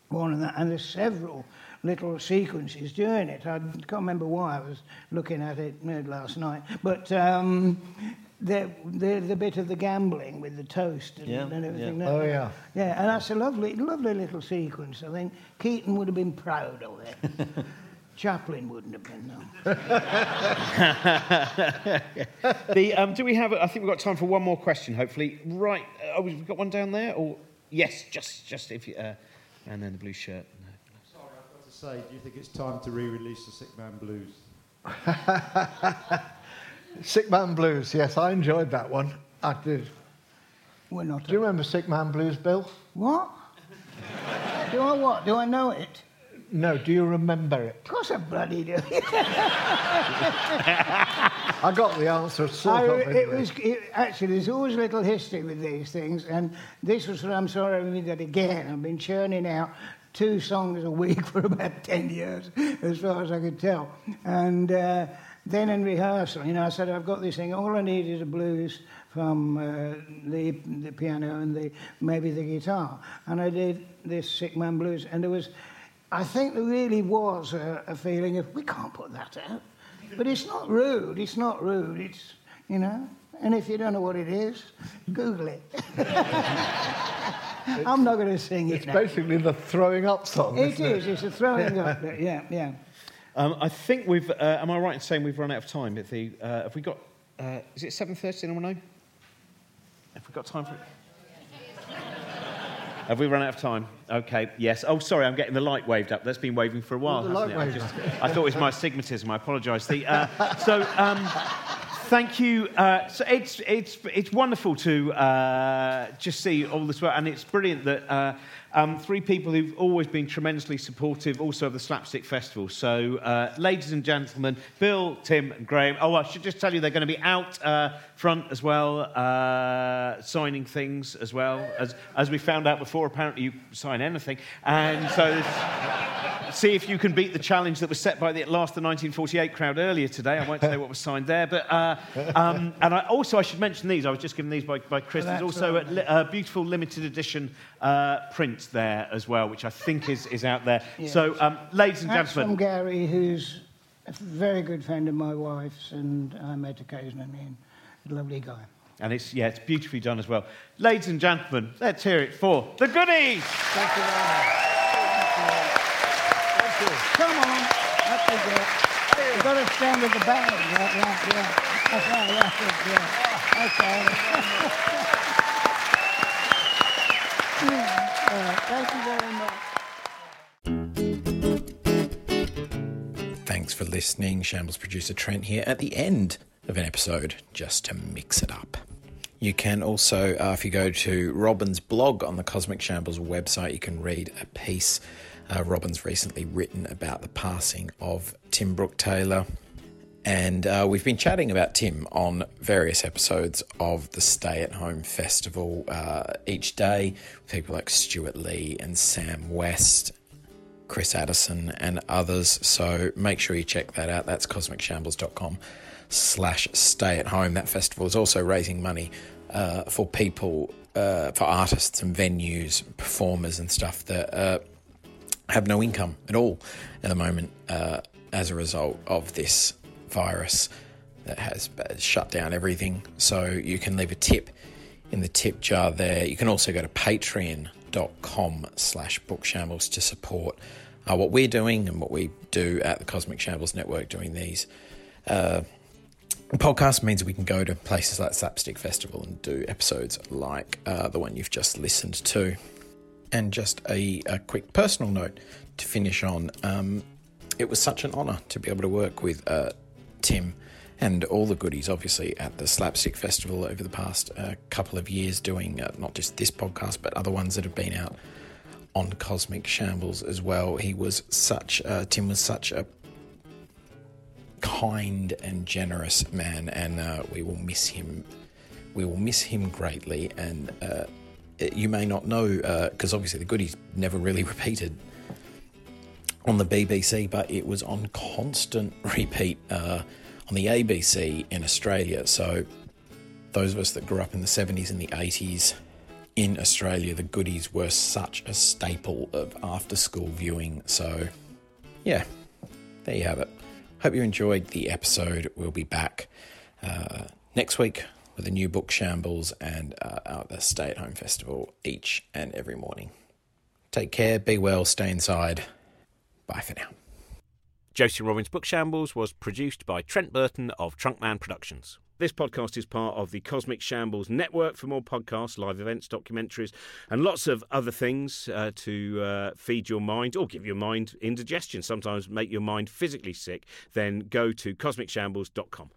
one in that, and there's several little sequences during it. I can't remember why I was looking at it last night, but um, the, the the bit of the gambling with the toast and, Yeah, and everything. yeah. Oh, yeah. Yeah, and that's a lovely, lovely little sequence. I think Keaton would have been proud of it. Chaplin wouldn't have been, though. The, um, do we have? I think we've got time for one more question. Hopefully, right? Uh, oh, we've got one down there. Or yes, just just if you. Uh, and then the blue shirt. No. Sorry, I've got to say, do you think it's time to re-release the Sick Man Blues? Sick Man Blues, yes, I enjoyed that one. I did. We're not. Do you remember Sick Man Blues, Bill? What? Do I what? Do I know it? No, do you remember it? Of course I bloody do. I got the answer sort I, of. it anyway. was it, actually there's always a little history with these things, and this was what I'm sorry I did that again. I've been churning out two songs a week for about ten years, as far as I could tell, and. Uh, then in rehearsal, you know, I said, I've got this thing, all I need is a blues from uh, the, the piano and the, maybe the guitar. And I did this Sick Man Blues, and there was, I think there really was a, a feeling of, we can't put that out. But it's not rude, it's not rude, it's, you know, and if you don't know what it is, Google it. I'm not going to sing it It's now. basically the throwing up song. It isn't is, it's a throwing up, yeah, yeah. Um, I think we've. Uh, am I right in saying we've run out of time? If the, uh, have we got? Uh, is it seven thirty? Anyone know? Have we got time for it? Have we run out of time? Okay, yes. Oh, sorry, I'm getting the light waved up. That's been waving for a while, the hasn't it? I, just, I thought it was my astigmatism. I apologise. Uh, so, um, thank you. Uh, so it's it's it's wonderful to uh, just see all this work, and it's brilliant that. Um, three people who've always been tremendously supportive also of the Slapstick Festival. So, uh, ladies and gentlemen, Bill, Tim, and Graham. Oh, I should just tell you they're going to be out uh, front as well, uh, signing things as well. As, as we found out before, apparently you sign anything. And so. see if you can beat the challenge that was set by the Last the 1948 crowd earlier today. I won't say what was signed there, but uh, um, and I, also I should mention these. I was just given these by, by Chris. There's also a, a beautiful limited edition uh, print there as well, which I think is, is out there. Yes. So, um, ladies and That's gentlemen, from Gary, who's a very good friend of my wife's, and I met occasionally. And a lovely guy. and it's yeah, it's beautifully done as well. Ladies and gentlemen, let's hear it for the goodies. Thank you very much. Come on, up we. You've got to stand at the back. Yeah, yeah, yeah. That's right, that's it, yeah. Okay. Thank you very much. Thanks for listening. Shambles producer Trent here at the end of an episode just to mix it up. You can also, uh, if you go to Robin's blog on the Cosmic Shambles website, you can read a piece uh, Robin's recently written about the passing of Tim Brooke Taylor. And uh, we've been chatting about Tim on various episodes of the Stay at Home Festival uh, each day. People like Stewart Lee and Sam West Chris Addison and others. So make sure you check that out. That's cosmicshambles.com slash stay at home. That festival is also raising money uh, for people, uh, for artists and venues, performers and stuff that uh, have no income at all at the moment uh, as a result of this virus that has shut down everything. So you can leave a tip in the tip jar there. You can also go to patreon.com slash bookshambles to support uh, what we're doing and what we do at the Cosmic Shambles Network doing these uh, podcasts means we can go to places like Slapstick Festival and do episodes like uh, the one you've just listened to. And just a, a quick personal note to finish on. Um, it was such an honour to be able to work with uh, Tim and all the goodies, obviously, at the Slapstick Festival over the past uh, couple of years, doing uh, not just this podcast, but other ones that have been out on Cosmic Shambles as well. He was such, uh, Tim was such a kind and generous man, and uh, we will miss him. We will miss him greatly, and uh, you may not know because obviously the goodies never really repeated on the BBC, but it was on constant repeat uh, on the ABC in Australia. So those of us that grew up in the 70s and the 80s in Australia, the goodies were such a staple of after school viewing. So, yeah, there you have it. Hope you enjoyed the episode. We'll be back uh, next week with a new book, Shambles, and uh, the Stay at Home Festival each and every morning. Take care, be well, stay inside. Bye for now. Josie Robbins Book Shambles was produced by Trent Burton of Trunkman Productions. This podcast is part of the Cosmic Shambles network. For more podcasts, live events, documentaries, and lots of other things uh, to uh, feed your mind or give your mind indigestion, sometimes make your mind physically sick, then go to cosmicshambles.com.